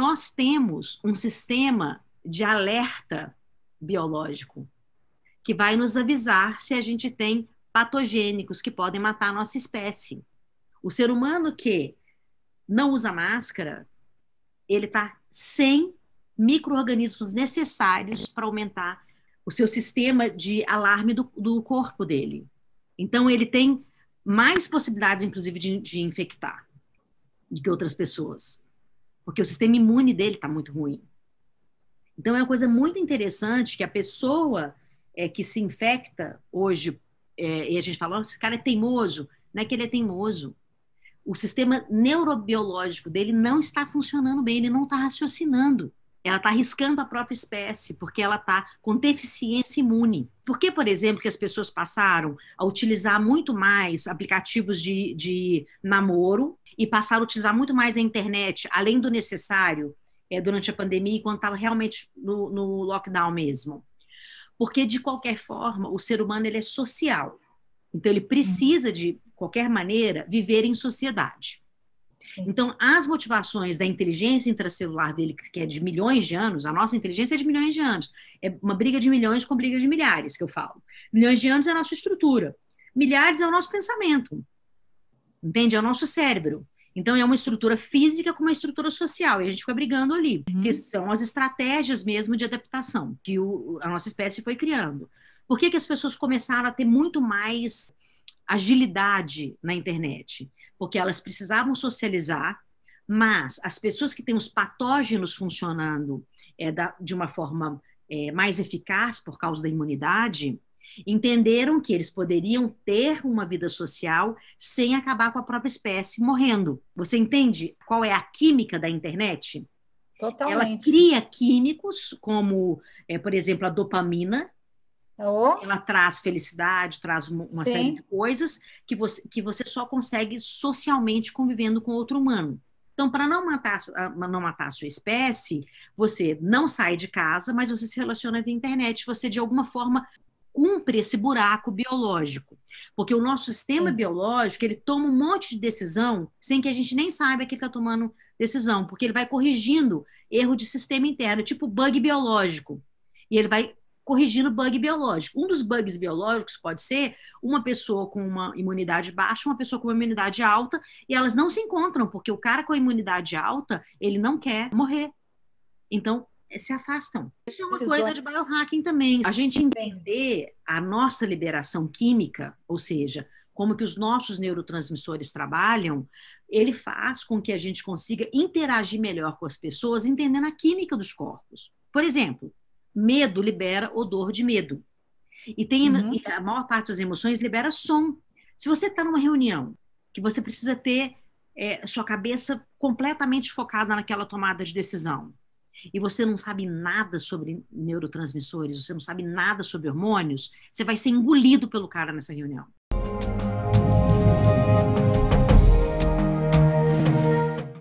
nós temos um sistema de alerta biológico que vai nos avisar se a gente tem patogênicos que podem matar a nossa espécie. O ser humano que não usa máscara, ele está sem micro-organismos necessários para aumentar o seu sistema de alarme do, do, corpo dele. Então, ele tem mais possibilidades, inclusive, de, de infectar do que outras pessoas, porque o sistema imune dele está muito ruim. Então, é uma coisa muito interessante que a pessoa é, que se infecta hoje, é, e a gente fala, esse cara é teimoso, não é que ele é teimoso, o sistema neurobiológico dele não está funcionando bem, ele não está raciocinando. Ela está arriscando a própria espécie, porque ela está com deficiência imune. Por que, por exemplo, que as pessoas passaram a utilizar muito mais aplicativos de, de namoro e passaram a utilizar muito mais a internet, além do necessário, é, durante a pandemia, quando estava realmente no, no lockdown mesmo? Porque, de qualquer forma, o ser humano ele é social. Então, ele precisa, de qualquer maneira, viver em sociedade. Então, as motivações da inteligência intracelular dele, que é de milhões de anos, a nossa inteligência é de milhões de anos. É uma briga de milhões com briga de milhares, que eu falo. Milhões de anos é a nossa estrutura. Milhares é o nosso pensamento. Entende? É o nosso cérebro. Então, é uma estrutura física com uma estrutura social, e a gente fica brigando ali, uhum. que são as estratégias mesmo de adaptação que o, a nossa espécie foi criando. Por que, que as pessoas começaram a ter muito mais agilidade na internet? Porque elas precisavam socializar, mas as pessoas que têm os patógenos funcionando é, da, de uma forma é, mais eficaz por causa da imunidade, entenderam que eles poderiam ter uma vida social sem acabar com a própria espécie morrendo. Você entende qual é a química da internet? Totalmente. Ela cria químicos como, é, por exemplo, a dopamina, Oh. Ela traz felicidade, traz uma Sim. série de coisas que você, que você só consegue socialmente convivendo com outro humano. Então, para não matar, não matar a sua espécie, você não sai de casa, mas você se relaciona via internet. Você, de alguma forma, cumpre esse buraco biológico. Porque o nosso sistema Sim. biológico, ele toma um monte de decisão sem que a gente nem saiba que ele está tomando decisão, porque ele vai corrigindo erro de sistema interno, tipo bug biológico. E ele vai corrigindo bug biológico. Um dos bugs biológicos pode ser uma pessoa com uma imunidade baixa, uma pessoa com uma imunidade alta, e elas não se encontram, porque o cara com a imunidade alta, ele não quer morrer. Então, se afastam. Isso é uma coisa de biohacking também. A gente entender a nossa liberação química, ou seja, como que os nossos neurotransmissores trabalham, ele faz com que a gente consiga interagir melhor com as pessoas, entendendo a química dos corpos. Por exemplo, Medo libera odor de medo. E tem uhum. e a maior parte das emoções libera som. Se você está numa reunião que você precisa ter é, sua cabeça completamente focada naquela tomada de decisão e você não sabe nada sobre neurotransmissores, você não sabe nada sobre hormônios, você vai ser engolido pelo cara nessa reunião.